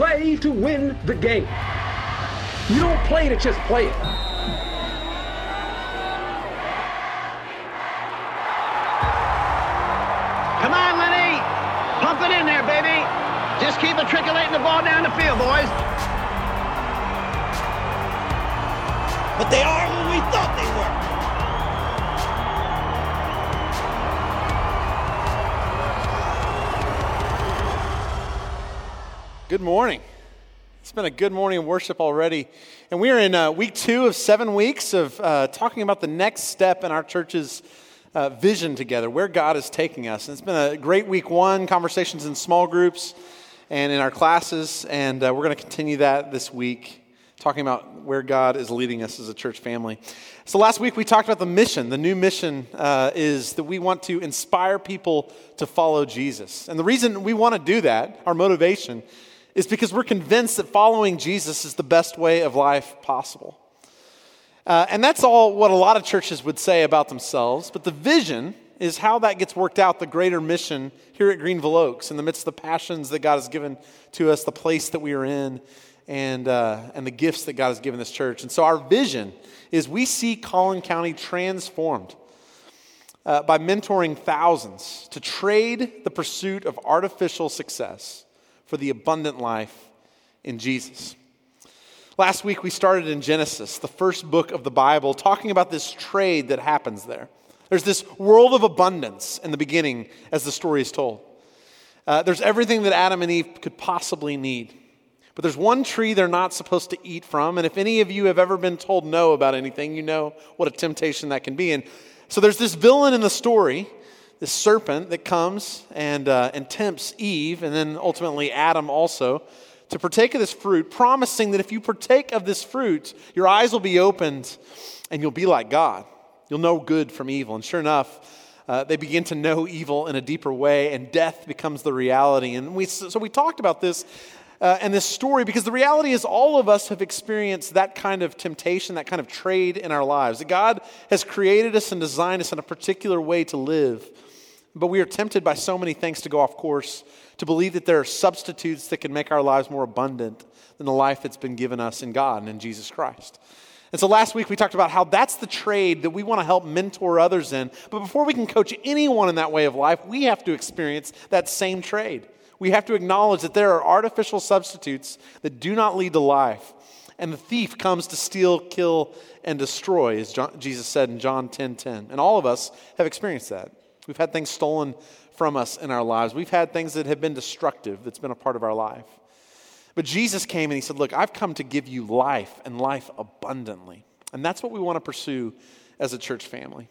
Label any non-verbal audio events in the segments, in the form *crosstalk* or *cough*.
Play to win the game. You don't play to just play it. Come on, Lenny. Pump it in there, baby. Just keep matriculating the ball down the field, boys. But they are who we thought they were. Good morning. It's been a good morning of worship already. And we are in uh, week two of seven weeks of uh, talking about the next step in our church's uh, vision together, where God is taking us. And it's been a great week one, conversations in small groups and in our classes. And uh, we're going to continue that this week, talking about where God is leading us as a church family. So last week we talked about the mission. The new mission uh, is that we want to inspire people to follow Jesus. And the reason we want to do that, our motivation, is because we're convinced that following Jesus is the best way of life possible. Uh, and that's all what a lot of churches would say about themselves, but the vision is how that gets worked out, the greater mission here at Greenville Oaks, in the midst of the passions that God has given to us, the place that we are in, and, uh, and the gifts that God has given this church. And so our vision is we see Collin County transformed uh, by mentoring thousands to trade the pursuit of artificial success for the abundant life in Jesus. Last week we started in Genesis, the first book of the Bible, talking about this trade that happens there. There's this world of abundance in the beginning as the story is told. Uh, there's everything that Adam and Eve could possibly need. But there's one tree they're not supposed to eat from. And if any of you have ever been told no about anything, you know what a temptation that can be. And so there's this villain in the story this serpent that comes and, uh, and tempts Eve and then ultimately Adam also to partake of this fruit, promising that if you partake of this fruit, your eyes will be opened and you'll be like God. You'll know good from evil. And sure enough, uh, they begin to know evil in a deeper way, and death becomes the reality. And we, so we talked about this uh, and this story because the reality is all of us have experienced that kind of temptation, that kind of trade in our lives. That God has created us and designed us in a particular way to live. But we are tempted by so many things to go off course, to believe that there are substitutes that can make our lives more abundant than the life that's been given us in God and in Jesus Christ. And so last week we talked about how that's the trade that we want to help mentor others in. But before we can coach anyone in that way of life, we have to experience that same trade. We have to acknowledge that there are artificial substitutes that do not lead to life. And the thief comes to steal, kill, and destroy, as John, Jesus said in John 10 10. And all of us have experienced that. We've had things stolen from us in our lives. We've had things that have been destructive that's been a part of our life. But Jesus came and he said, Look, I've come to give you life and life abundantly. And that's what we want to pursue as a church family.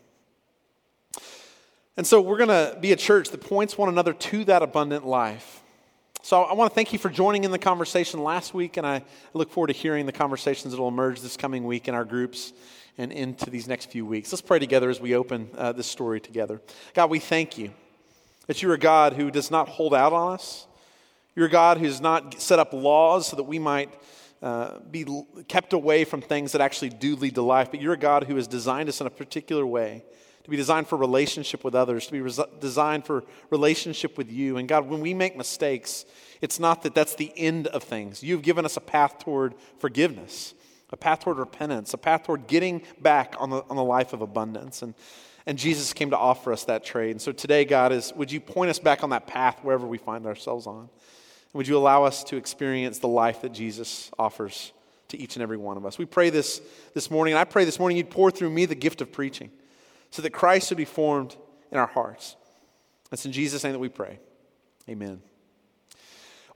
And so we're going to be a church that points one another to that abundant life. So I want to thank you for joining in the conversation last week, and I look forward to hearing the conversations that will emerge this coming week in our groups and into these next few weeks. Let's pray together as we open uh, this story together. God, we thank you that you're a God who does not hold out on us. You're a God who has not set up laws so that we might uh, be kept away from things that actually do lead to life, but you're a God who has designed us in a particular way to be designed for relationship with others, to be res- designed for relationship with you. And God, when we make mistakes, it's not that that's the end of things. You've given us a path toward forgiveness a path toward repentance, a path toward getting back on the, on the life of abundance. And, and Jesus came to offer us that trade. And so today, God, is would you point us back on that path wherever we find ourselves on? And would you allow us to experience the life that Jesus offers to each and every one of us? We pray this this morning, and I pray this morning you'd pour through me the gift of preaching so that Christ would be formed in our hearts. It's in Jesus' name that we pray. Amen.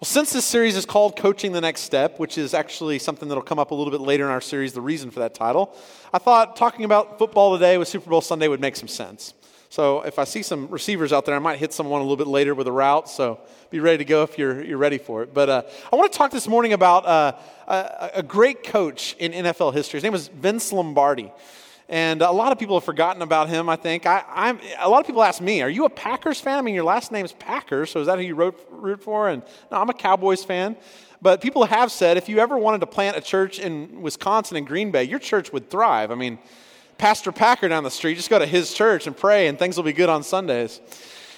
Well, since this series is called Coaching the Next Step, which is actually something that'll come up a little bit later in our series, the reason for that title, I thought talking about football today with Super Bowl Sunday would make some sense. So if I see some receivers out there, I might hit someone a little bit later with a route. So be ready to go if you're, you're ready for it. But uh, I want to talk this morning about uh, a, a, great coach in NFL history. His name was Vince Lombardi. And a lot of people have forgotten about him, I think. I, am a lot of people ask me, Are you a Packers fan? I mean, your last name's Packers, so is that who you wrote, root for? And no, I'm a Cowboys fan. But people have said if you ever wanted to plant a church in Wisconsin and Green Bay, your church would thrive. I mean, Pastor Packer down the street. Just go to his church and pray, and things will be good on Sundays.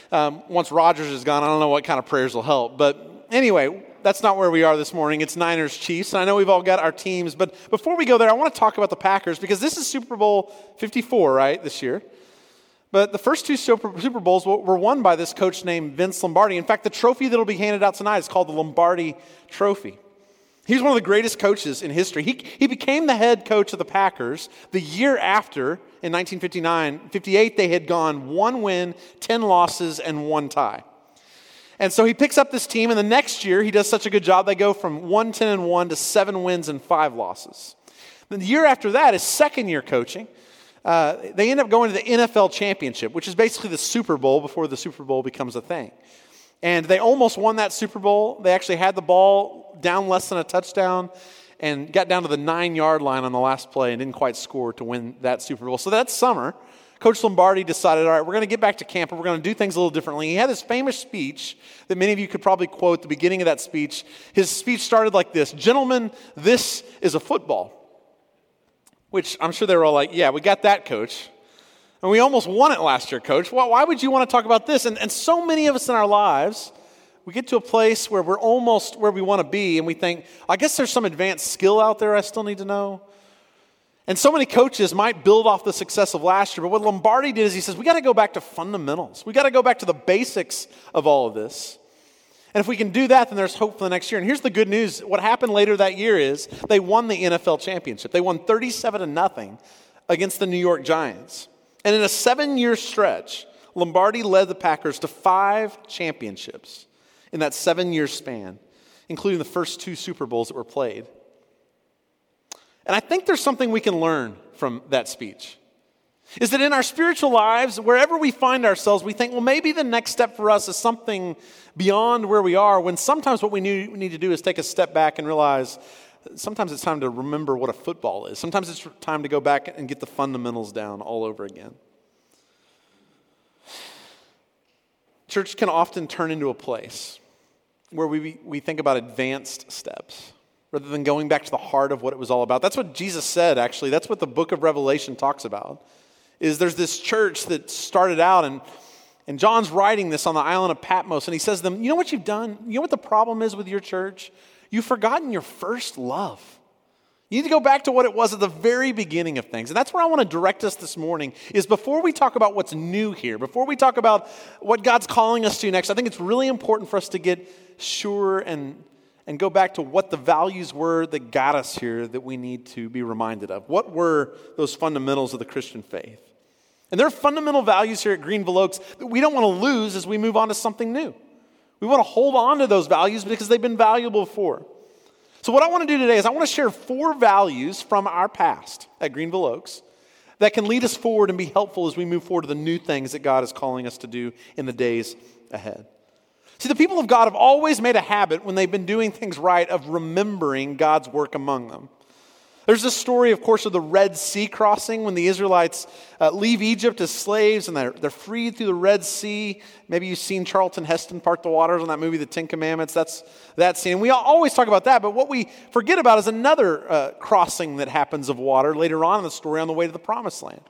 Um, once Rodgers is gone, I don't know what kind of prayers will help. But anyway, that's not where we are this morning. It's Niners Chiefs, and I know we've all got our teams. But before we go there, I want to talk about the Packers because this is Super Bowl 54, right, this year. But the first two Super Bowls were won by this coach named Vince Lombardi. In fact, the trophy that will be handed out tonight is called the Lombardi Trophy. He's one of the greatest coaches in history. He, he became the head coach of the Packers the year after, in 1959. 58, they had gone one win, 10 losses, and one tie. And so he picks up this team, and the next year he does such a good job, they go from 1 10 and 1 to 7 wins and 5 losses. Then the year after that, his second year coaching, uh, they end up going to the NFL championship, which is basically the Super Bowl before the Super Bowl becomes a thing. And they almost won that Super Bowl. They actually had the ball down less than a touchdown and got down to the nine yard line on the last play and didn't quite score to win that Super Bowl. So that summer, Coach Lombardi decided, all right, we're going to get back to camp and we're going to do things a little differently. He had this famous speech that many of you could probably quote the beginning of that speech. His speech started like this Gentlemen, this is a football. Which I'm sure they were all like, yeah, we got that, coach. And we almost won it last year, coach. Why, why would you want to talk about this? And, and so many of us in our lives, we get to a place where we're almost where we want to be, and we think, I guess there's some advanced skill out there I still need to know. And so many coaches might build off the success of last year, but what Lombardi did is he says, we got to go back to fundamentals. We got to go back to the basics of all of this. And if we can do that, then there's hope for the next year. And here's the good news what happened later that year is they won the NFL championship. They won 37 to nothing against the New York Giants. And in a seven year stretch, Lombardi led the Packers to five championships in that seven year span, including the first two Super Bowls that were played. And I think there's something we can learn from that speech. Is that in our spiritual lives, wherever we find ourselves, we think, well, maybe the next step for us is something beyond where we are, when sometimes what we need to do is take a step back and realize sometimes it's time to remember what a football is. Sometimes it's time to go back and get the fundamentals down all over again. Church can often turn into a place where we, we think about advanced steps rather than going back to the heart of what it was all about. That's what Jesus said, actually. That's what the book of Revelation talks about. Is there's this church that started out and and John's writing this on the island of Patmos, and he says to them, You know what you've done? You know what the problem is with your church? You've forgotten your first love. You need to go back to what it was at the very beginning of things. And that's where I want to direct us this morning is before we talk about what's new here, before we talk about what God's calling us to next, I think it's really important for us to get sure and, and go back to what the values were that got us here that we need to be reminded of. What were those fundamentals of the Christian faith? And there are fundamental values here at Greenville Oaks that we don't want to lose as we move on to something new. We want to hold on to those values because they've been valuable before. So, what I want to do today is I want to share four values from our past at Greenville Oaks that can lead us forward and be helpful as we move forward to the new things that God is calling us to do in the days ahead. See, the people of God have always made a habit when they've been doing things right of remembering God's work among them. There's this story, of course, of the Red Sea crossing when the Israelites uh, leave Egypt as slaves and they're, they're freed through the Red Sea. Maybe you've seen Charlton Heston part the waters on that movie, The Ten Commandments. That's that scene. We always talk about that, but what we forget about is another uh, crossing that happens of water later on in the story on the way to the Promised Land.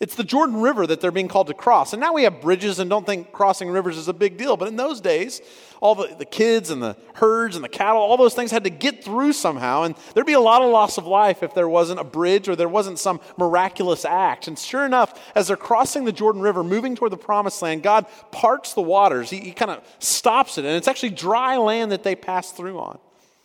It's the Jordan River that they're being called to cross. And now we have bridges and don't think crossing rivers is a big deal. But in those days, all the, the kids and the herds and the cattle, all those things had to get through somehow. And there'd be a lot of loss of life if there wasn't a bridge or there wasn't some miraculous act. And sure enough, as they're crossing the Jordan River, moving toward the promised land, God parts the waters. He, he kind of stops it. And it's actually dry land that they pass through on.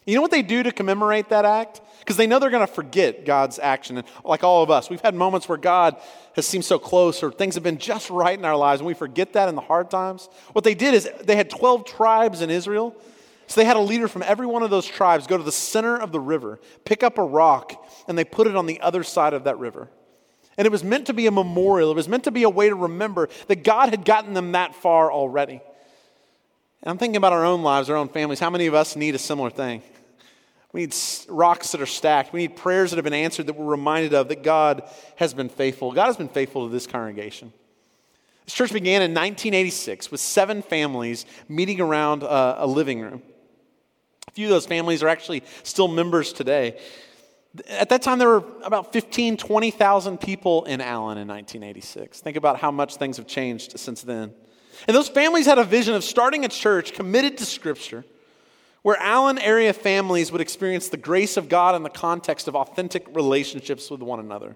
You know what they do to commemorate that act? Because they know they're going to forget God's action. And like all of us, we've had moments where God has seemed so close or things have been just right in our lives and we forget that in the hard times. What they did is they had 12 tribes in Israel. So they had a leader from every one of those tribes go to the center of the river, pick up a rock, and they put it on the other side of that river. And it was meant to be a memorial, it was meant to be a way to remember that God had gotten them that far already. And I'm thinking about our own lives, our own families. How many of us need a similar thing? We need rocks that are stacked. We need prayers that have been answered that we're reminded of that God has been faithful. God has been faithful to this congregation. This church began in 1986 with seven families meeting around a, a living room. A few of those families are actually still members today. At that time, there were about 15, 20,000 people in Allen in 1986. Think about how much things have changed since then. And those families had a vision of starting a church committed to Scripture where Allen area families would experience the grace of God in the context of authentic relationships with one another.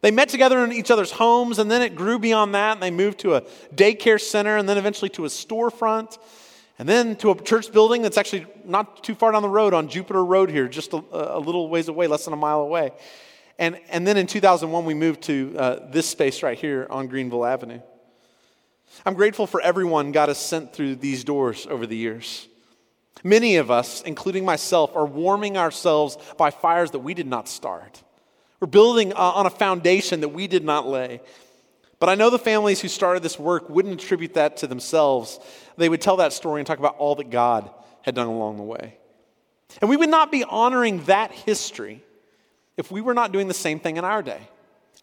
They met together in each other's homes, and then it grew beyond that, and they moved to a daycare center, and then eventually to a storefront, and then to a church building that's actually not too far down the road on Jupiter Road here, just a, a little ways away, less than a mile away. And, and then in 2001, we moved to uh, this space right here on Greenville Avenue. I'm grateful for everyone God has sent through these doors over the years. Many of us, including myself, are warming ourselves by fires that we did not start. We're building uh, on a foundation that we did not lay. But I know the families who started this work wouldn't attribute that to themselves. They would tell that story and talk about all that God had done along the way. And we would not be honoring that history if we were not doing the same thing in our day.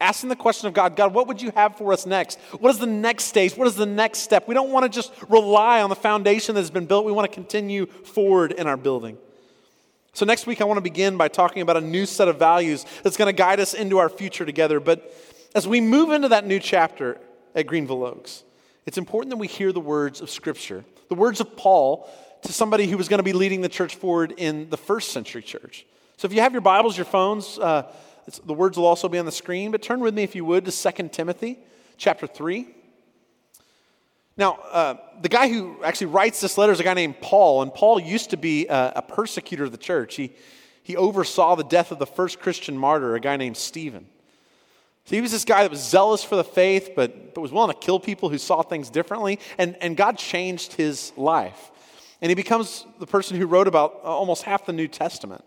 Asking the question of God, God, what would you have for us next? What is the next stage? What is the next step? We don't want to just rely on the foundation that has been built. We want to continue forward in our building. So, next week, I want to begin by talking about a new set of values that's going to guide us into our future together. But as we move into that new chapter at Greenville Oaks, it's important that we hear the words of Scripture, the words of Paul to somebody who was going to be leading the church forward in the first century church. So, if you have your Bibles, your phones, uh, it's, the words will also be on the screen, but turn with me, if you would, to 2 Timothy chapter 3. Now, uh, the guy who actually writes this letter is a guy named Paul, and Paul used to be a, a persecutor of the church. He, he oversaw the death of the first Christian martyr, a guy named Stephen. So he was this guy that was zealous for the faith, but, but was willing to kill people who saw things differently, and, and God changed his life. And he becomes the person who wrote about almost half the New Testament.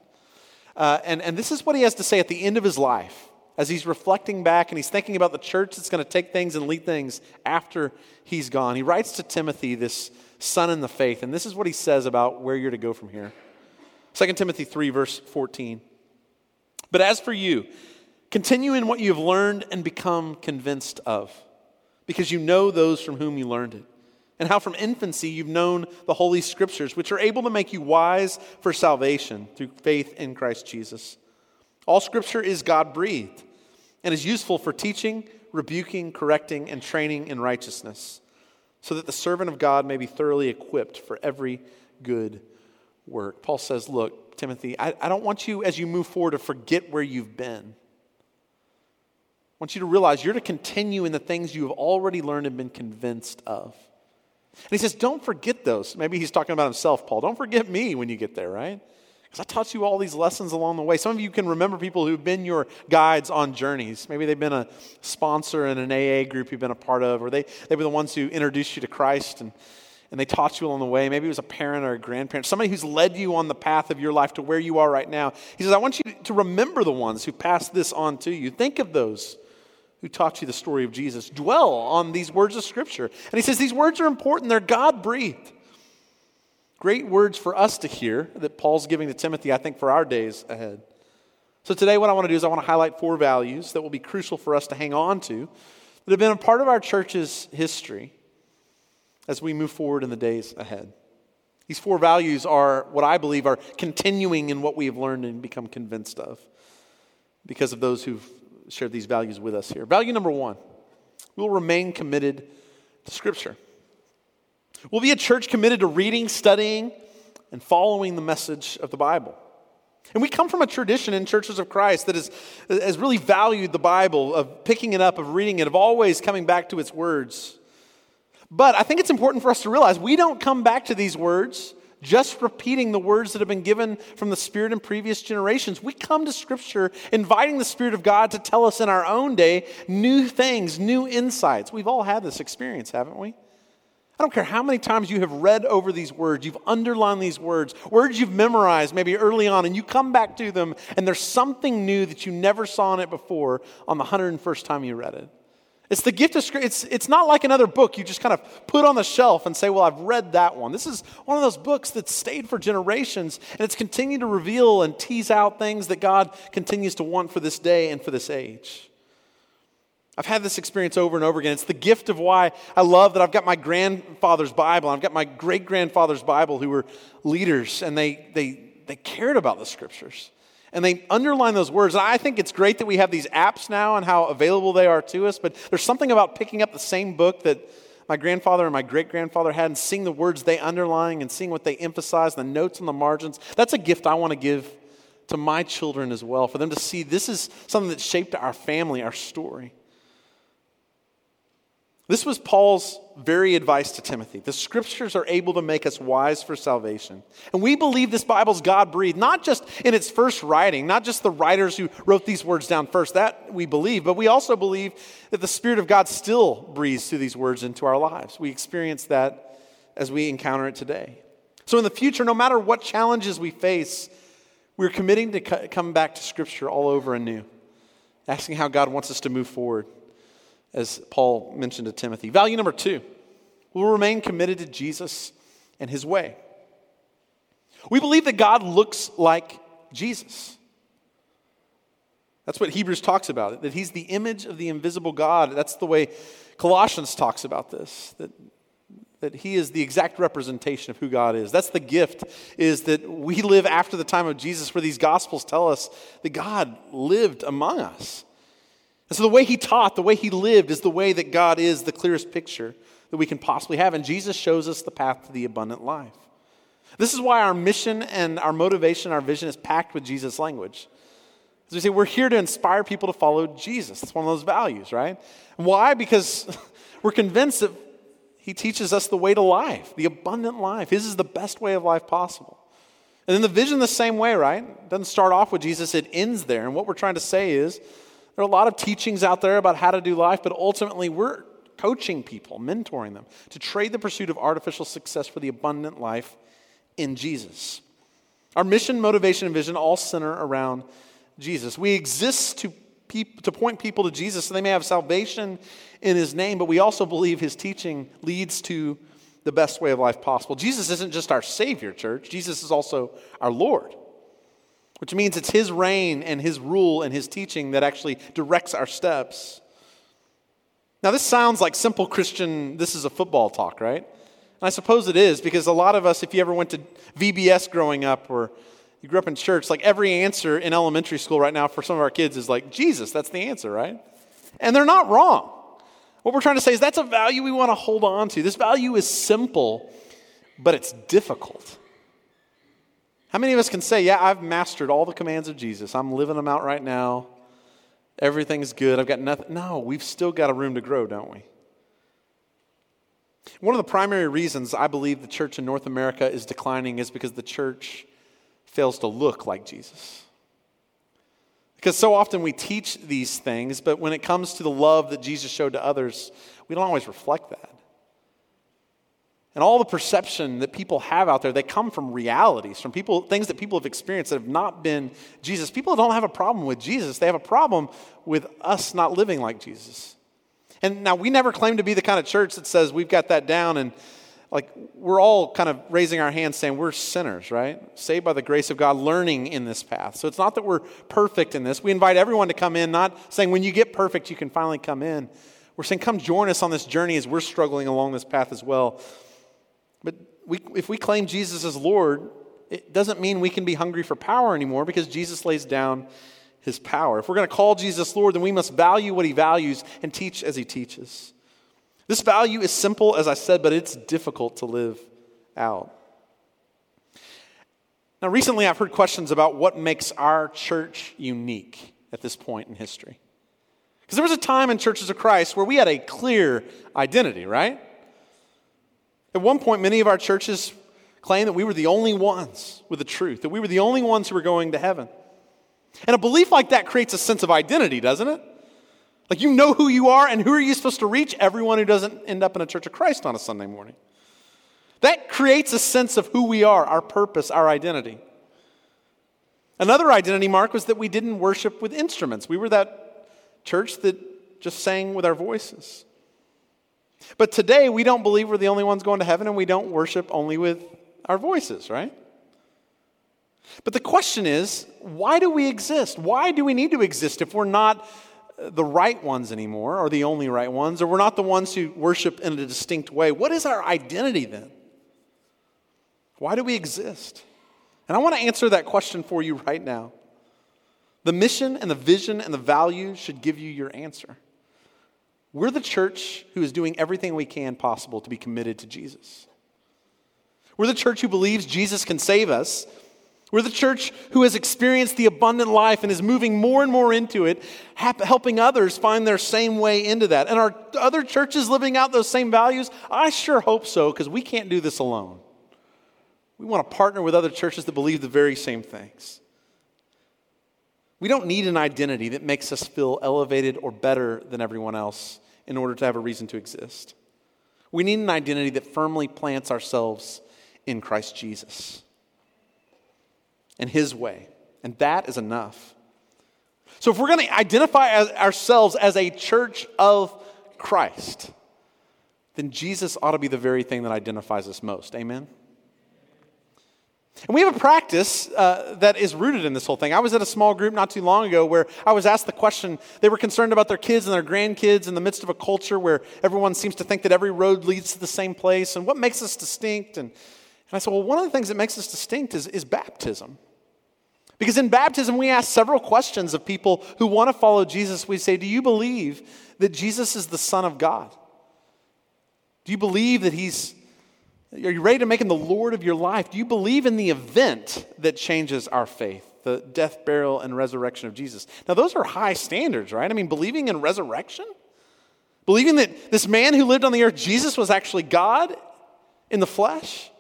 Uh, and, and this is what he has to say at the end of his life as he's reflecting back and he's thinking about the church that's going to take things and lead things after he's gone. He writes to Timothy, this son in the faith, and this is what he says about where you're to go from here. 2 Timothy 3, verse 14. But as for you, continue in what you have learned and become convinced of, because you know those from whom you learned it and how from infancy you've known the Holy Scriptures, which are able to make you wise for salvation through faith in Christ Jesus. All Scripture is God breathed and is useful for teaching, rebuking, correcting, and training in righteousness, so that the servant of God may be thoroughly equipped for every good work. Paul says, Look, Timothy, I, I don't want you as you move forward to forget where you've been. I want you to realize you're to continue in the things you have already learned and been convinced of. And he says, Don't forget those. Maybe he's talking about himself, Paul. Don't forget me when you get there, right? Because I taught you all these lessons along the way. Some of you can remember people who've been your guides on journeys. Maybe they've been a sponsor in an AA group you've been a part of, or they, they were the ones who introduced you to Christ and, and they taught you along the way. Maybe it was a parent or a grandparent, somebody who's led you on the path of your life to where you are right now. He says, I want you to remember the ones who passed this on to you. Think of those who taught you the story of Jesus. Dwell on these words of Scripture. And he says these words are important, they're God breathed. Great words for us to hear that Paul's giving to Timothy, I think, for our days ahead. So today, what I want to do is I want to highlight four values that will be crucial for us to hang on to that have been a part of our church's history as we move forward in the days ahead. These four values are what I believe are continuing in what we have learned and become convinced of because of those who've shared these values with us here. Value number one we'll remain committed to Scripture. We'll be a church committed to reading, studying, and following the message of the Bible. And we come from a tradition in churches of Christ that has, has really valued the Bible, of picking it up, of reading it, of always coming back to its words. But I think it's important for us to realize we don't come back to these words just repeating the words that have been given from the Spirit in previous generations. We come to Scripture inviting the Spirit of God to tell us in our own day new things, new insights. We've all had this experience, haven't we? I don't care how many times you have read over these words, you've underlined these words, words you've memorized maybe early on, and you come back to them, and there's something new that you never saw in it before on the 101st time you read it. It's the gift of scripture. It's, it's not like another book you just kind of put on the shelf and say, Well, I've read that one. This is one of those books that stayed for generations and it's continued to reveal and tease out things that God continues to want for this day and for this age. I've had this experience over and over again. It's the gift of why I love that I've got my grandfather's Bible. I've got my great grandfather's Bible who were leaders and they, they, they cared about the scriptures and they underline those words. I think it's great that we have these apps now and how available they are to us, but there's something about picking up the same book that my grandfather and my great grandfather had and seeing the words they underline and seeing what they emphasize, the notes on the margins. That's a gift I want to give to my children as well, for them to see this is something that shaped our family, our story. This was Paul's very advice to Timothy. The scriptures are able to make us wise for salvation. And we believe this Bible's God breathed, not just in its first writing, not just the writers who wrote these words down first, that we believe, but we also believe that the Spirit of God still breathes through these words into our lives. We experience that as we encounter it today. So in the future, no matter what challenges we face, we're committing to come back to Scripture all over anew, asking how God wants us to move forward as Paul mentioned to Timothy. Value number two we'll remain committed to Jesus and his way. We believe that God looks like Jesus. That's what Hebrews talks about, that he's the image of the invisible God. That's the way Colossians talks about this, that, that he is the exact representation of who God is. That's the gift, is that we live after the time of Jesus, where these gospels tell us that God lived among us. And so the way he taught, the way he lived, is the way that God is the clearest picture that we can possibly have. And Jesus shows us the path to the abundant life. This is why our mission and our motivation, our vision is packed with Jesus' language. As we say, we're here to inspire people to follow Jesus. That's one of those values, right? Why? Because *laughs* we're convinced that he teaches us the way to life, the abundant life. His is the best way of life possible. And then the vision the same way, right? It doesn't start off with Jesus, it ends there. And what we're trying to say is there are a lot of teachings out there about how to do life, but ultimately we're coaching people, mentoring them to trade the pursuit of artificial success for the abundant life in Jesus. Our mission, motivation, and vision all center around Jesus. We exist to, to point people to Jesus so they may have salvation in his name, but we also believe his teaching leads to the best way of life possible. Jesus isn't just our Savior, church, Jesus is also our Lord which means it's His reign and His rule and His teaching that actually directs our steps. Now, this sounds like simple Christian, this is a football talk, right? And I suppose it is because a lot of us, if you ever went to VBS growing up or you grew up in church, like every answer in elementary school right now for some of our kids is like, Jesus, that's the answer, right? And they're not wrong. What we're trying to say is that's a value we want to hold on to. This value is simple, but it's difficult. How many of us can say, Yeah, I've mastered all the commands of Jesus? I'm living them out right now. Everything's good. I've got nothing. No, we've still got a room to grow, don't we? One of the primary reasons I believe the church in North America is declining is because the church fails to look like Jesus. Because so often we teach these things, but when it comes to the love that Jesus showed to others, we don't always reflect that. And all the perception that people have out there, they come from realities, from people, things that people have experienced that have not been Jesus. People don't have a problem with Jesus, they have a problem with us not living like Jesus. And now we never claim to be the kind of church that says we've got that down and like we're all kind of raising our hands saying we're sinners, right? Saved by the grace of God, learning in this path. So it's not that we're perfect in this. We invite everyone to come in, not saying when you get perfect, you can finally come in. We're saying come join us on this journey as we're struggling along this path as well. We, if we claim Jesus as Lord, it doesn't mean we can be hungry for power anymore because Jesus lays down his power. If we're going to call Jesus Lord, then we must value what he values and teach as he teaches. This value is simple, as I said, but it's difficult to live out. Now, recently I've heard questions about what makes our church unique at this point in history. Because there was a time in churches of Christ where we had a clear identity, right? At one point, many of our churches claimed that we were the only ones with the truth, that we were the only ones who were going to heaven. And a belief like that creates a sense of identity, doesn't it? Like you know who you are and who are you supposed to reach? Everyone who doesn't end up in a church of Christ on a Sunday morning. That creates a sense of who we are, our purpose, our identity. Another identity mark was that we didn't worship with instruments. We were that church that just sang with our voices. But today, we don't believe we're the only ones going to heaven, and we don't worship only with our voices, right? But the question is why do we exist? Why do we need to exist if we're not the right ones anymore, or the only right ones, or we're not the ones who worship in a distinct way? What is our identity then? Why do we exist? And I want to answer that question for you right now. The mission and the vision and the values should give you your answer. We're the church who is doing everything we can possible to be committed to Jesus. We're the church who believes Jesus can save us. We're the church who has experienced the abundant life and is moving more and more into it, helping others find their same way into that. And are other churches living out those same values? I sure hope so, because we can't do this alone. We want to partner with other churches that believe the very same things. We don't need an identity that makes us feel elevated or better than everyone else in order to have a reason to exist. We need an identity that firmly plants ourselves in Christ Jesus and His way, and that is enough. So, if we're going to identify as ourselves as a church of Christ, then Jesus ought to be the very thing that identifies us most. Amen? And we have a practice uh, that is rooted in this whole thing. I was at a small group not too long ago where I was asked the question they were concerned about their kids and their grandkids in the midst of a culture where everyone seems to think that every road leads to the same place and what makes us distinct. And, and I said, well, one of the things that makes us distinct is, is baptism. Because in baptism, we ask several questions of people who want to follow Jesus. We say, Do you believe that Jesus is the Son of God? Do you believe that He's are you ready to make him the Lord of your life? Do you believe in the event that changes our faith? The death, burial, and resurrection of Jesus. Now, those are high standards, right? I mean, believing in resurrection? Believing that this man who lived on the earth, Jesus, was actually God in the flesh?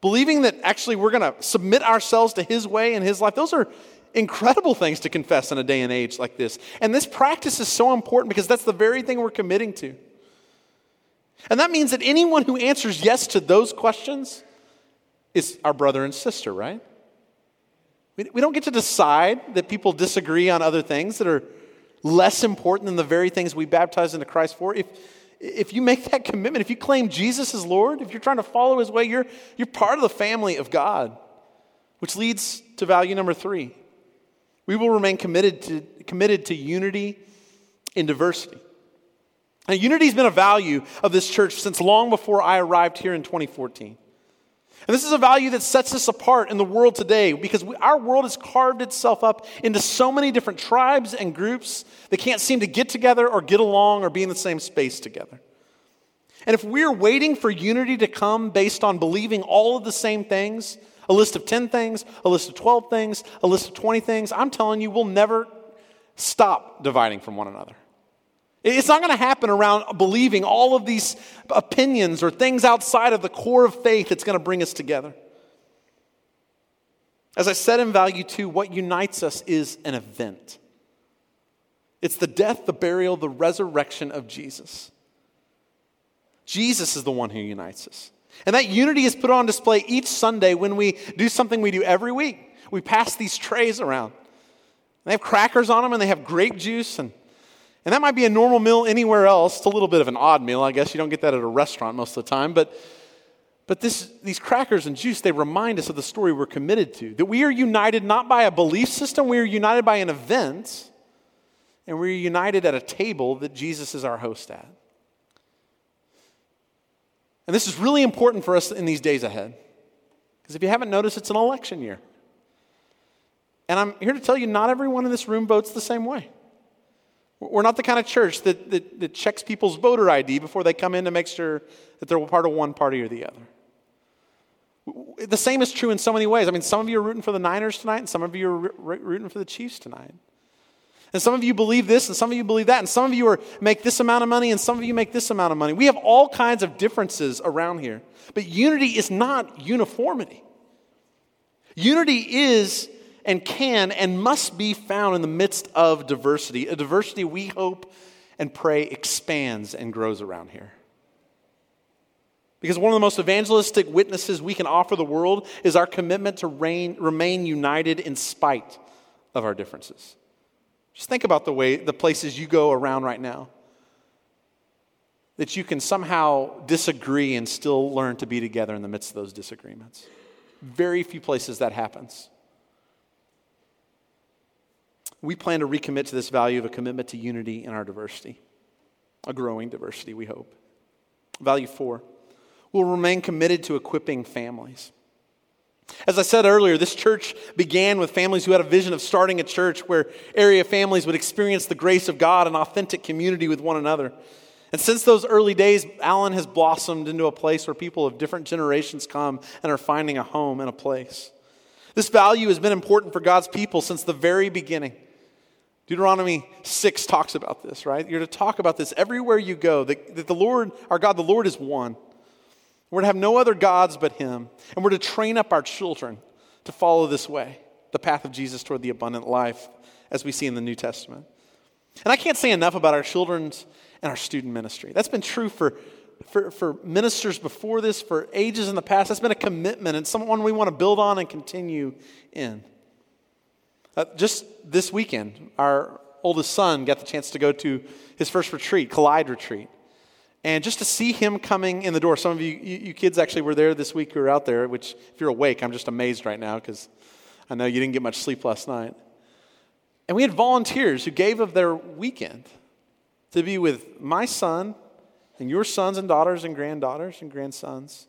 Believing that actually we're going to submit ourselves to his way and his life? Those are incredible things to confess in a day and age like this. And this practice is so important because that's the very thing we're committing to. And that means that anyone who answers yes to those questions is our brother and sister, right? We don't get to decide that people disagree on other things that are less important than the very things we baptize into Christ for. If, if you make that *laughs* commitment, if you claim Jesus as Lord, if you're trying to follow his way, you're, you're part of the family of God, which leads to value number three. We will remain committed to, committed to unity in diversity. Now, unity has been a value of this church since long before I arrived here in 2014. And this is a value that sets us apart in the world today because we, our world has carved itself up into so many different tribes and groups that can't seem to get together or get along or be in the same space together. And if we're waiting for unity to come based on believing all of the same things, a list of 10 things, a list of 12 things, a list of 20 things, I'm telling you, we'll never stop dividing from one another. It's not going to happen around believing all of these opinions or things outside of the core of faith that's going to bring us together. As I said in value two, what unites us is an event. It's the death, the burial, the resurrection of Jesus. Jesus is the one who unites us. And that unity is put on display each Sunday when we do something we do every week. We pass these trays around. They have crackers on them and they have grape juice and and that might be a normal meal anywhere else. It's a little bit of an odd meal, I guess. You don't get that at a restaurant most of the time. But, but this, these crackers and juice, they remind us of the story we're committed to. That we are united not by a belief system, we are united by an event, and we're united at a table that Jesus is our host at. And this is really important for us in these days ahead. Because if you haven't noticed, it's an election year. And I'm here to tell you, not everyone in this room votes the same way. We're not the kind of church that, that, that, checks people's voter ID before they come in to make sure that they're part of one party or the other. The same is true in so many ways. I mean, some of you are rooting for the Niners tonight, and some of you are rooting for the Chiefs tonight. And some of you believe this, and some of you believe that, and some of you are, make this amount of money, and some of you make this amount of money. We have all kinds of differences around here. But unity is not uniformity. Unity is and can and must be found in the midst of diversity, a diversity we hope and pray expands and grows around here. Because one of the most evangelistic witnesses we can offer the world is our commitment to reign, remain united in spite of our differences. Just think about the way the places you go around right now. That you can somehow disagree and still learn to be together in the midst of those disagreements. Very few places that happens. We plan to recommit to this value of a commitment to unity in our diversity, a growing diversity, we hope. Value four we'll remain committed to equipping families. As I said earlier, this church began with families who had a vision of starting a church where area families would experience the grace of God and authentic community with one another. And since those early days, Allen has blossomed into a place where people of different generations come and are finding a home and a place. This value has been important for God's people since the very beginning. Deuteronomy 6 talks about this, right? You're to talk about this everywhere you go, that, that the Lord, our God, the Lord is one. We're to have no other gods but Him. And we're to train up our children to follow this way, the path of Jesus toward the abundant life, as we see in the New Testament. And I can't say enough about our children's and our student ministry. That's been true for, for, for ministers before this, for ages in the past. That's been a commitment and someone we want to build on and continue in. Uh, just this weekend, our oldest son got the chance to go to his first retreat, Collide Retreat. And just to see him coming in the door, some of you, you, you kids actually were there this week who were out there, which, if you're awake, I'm just amazed right now because I know you didn't get much sleep last night. And we had volunteers who gave of their weekend to be with my son and your sons and daughters and granddaughters and grandsons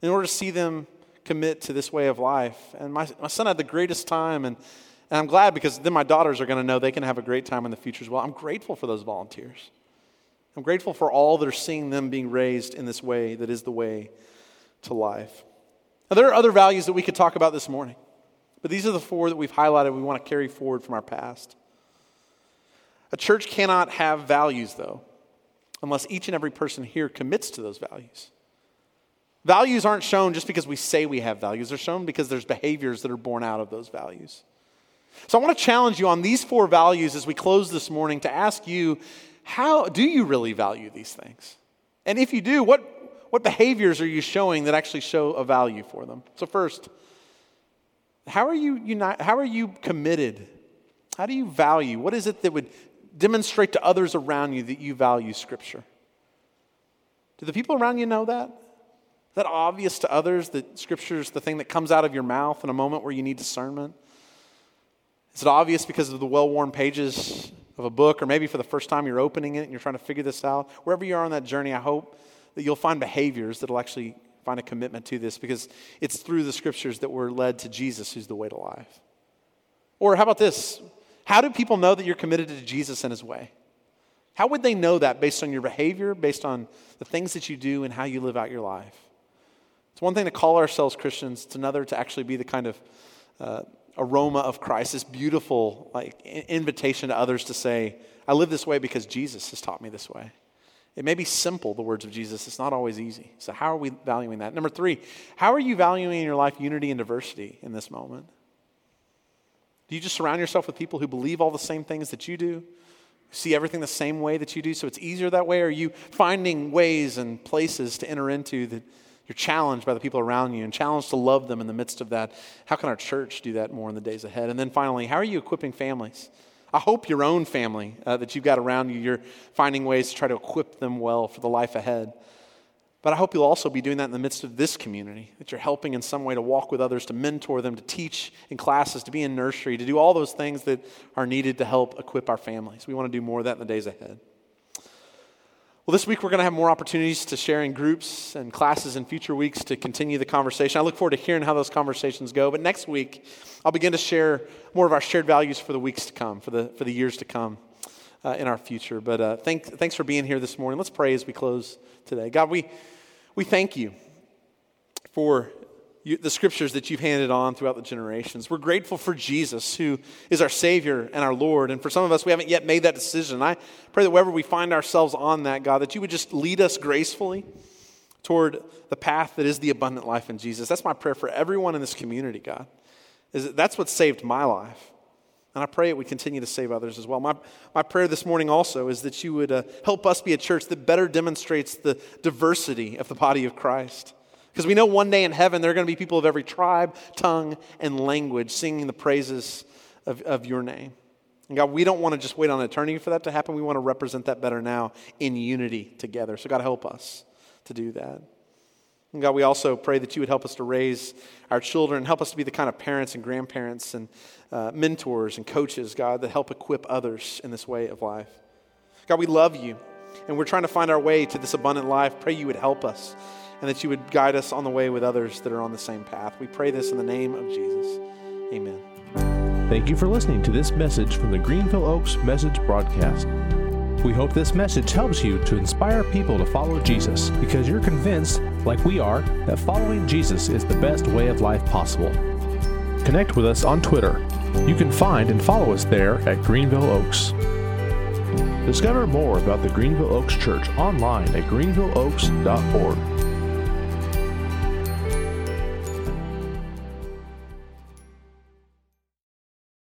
in order to see them commit to this way of life. And my, my son had the greatest time, and, and I'm glad because then my daughters are going to know they can have a great time in the future as well. I'm grateful for those volunteers. I'm grateful for all that are seeing them being raised in this way that is the way to life. Now, there are other values that we could talk about this morning, but these are the four that we've highlighted we want to carry forward from our past. A church cannot have values, though, unless each and every person here commits to those values. Values aren't shown just because we say we have values, they're shown because there's behaviors that are born out of those values. So I want to challenge you on these four values as we close this morning to ask you how do you really value these things? And if you do, what, what behaviors are you showing that actually show a value for them? So, first, how are you, uni- how are you committed? How do you value? What is it that would demonstrate to others around you that you value Scripture? Do the people around you know that? Is that obvious to others that Scripture is the thing that comes out of your mouth in a moment where you need discernment? Is it obvious because of the well worn pages of a book, or maybe for the first time you're opening it and you're trying to figure this out, wherever you are on that journey, I hope that you'll find behaviors that'll actually find a commitment to this because it's through the scriptures that we're led to Jesus, who's the way to life. Or how about this? How do people know that you're committed to Jesus and his way? How would they know that based on your behavior, based on the things that you do, and how you live out your life? It's one thing to call ourselves Christians, it's another to actually be the kind of uh, aroma of Christ, this beautiful like invitation to others to say, I live this way because Jesus has taught me this way. It may be simple, the words of Jesus. It's not always easy. So, how are we valuing that? Number three, how are you valuing in your life unity and diversity in this moment? Do you just surround yourself with people who believe all the same things that you do? See everything the same way that you do, so it's easier that way? Or are you finding ways and places to enter into that you're challenged by the people around you and challenged to love them in the midst of that. How can our church do that more in the days ahead? And then finally, how are you equipping families? I hope your own family uh, that you've got around you, you're finding ways to try to equip them well for the life ahead. But I hope you'll also be doing that in the midst of this community, that you're helping in some way to walk with others, to mentor them, to teach in classes, to be in nursery, to do all those things that are needed to help equip our families. We want to do more of that in the days ahead. Well, this week we're going to have more opportunities to share in groups and classes in future weeks to continue the conversation. I look forward to hearing how those conversations go. But next week, I'll begin to share more of our shared values for the weeks to come, for the, for the years to come uh, in our future. But uh, thank, thanks for being here this morning. Let's pray as we close today. God, we, we thank you for you, the scriptures that you've handed on throughout the generations. We're grateful for Jesus, who is our Savior and our Lord. And for some of us, we haven't yet made that decision. I pray that wherever we find ourselves on that, God, that you would just lead us gracefully toward the path that is the abundant life in Jesus. That's my prayer for everyone in this community, God. Is that that's what saved my life. And I pray it would continue to save others as well. My, my prayer this morning also is that you would uh, help us be a church that better demonstrates the diversity of the body of Christ. Because we know one day in heaven there are going to be people of every tribe, tongue, and language singing the praises of, of your name. And God, we don't want to just wait on eternity for that to happen. We want to represent that better now in unity together. So, God, help us to do that. And God, we also pray that you would help us to raise our children, help us to be the kind of parents and grandparents and uh, mentors and coaches, God, that help equip others in this way of life. God, we love you, and we're trying to find our way to this abundant life. Pray you would help us and that you would guide us on the way with others that are on the same path. We pray this in the name of Jesus. Amen. Thank you for listening to this message from the Greenville Oaks Message Broadcast. We hope this message helps you to inspire people to follow Jesus because you're convinced, like we are, that following Jesus is the best way of life possible. Connect with us on Twitter. You can find and follow us there at Greenville Oaks. Discover more about the Greenville Oaks Church online at greenvilleoaks.org.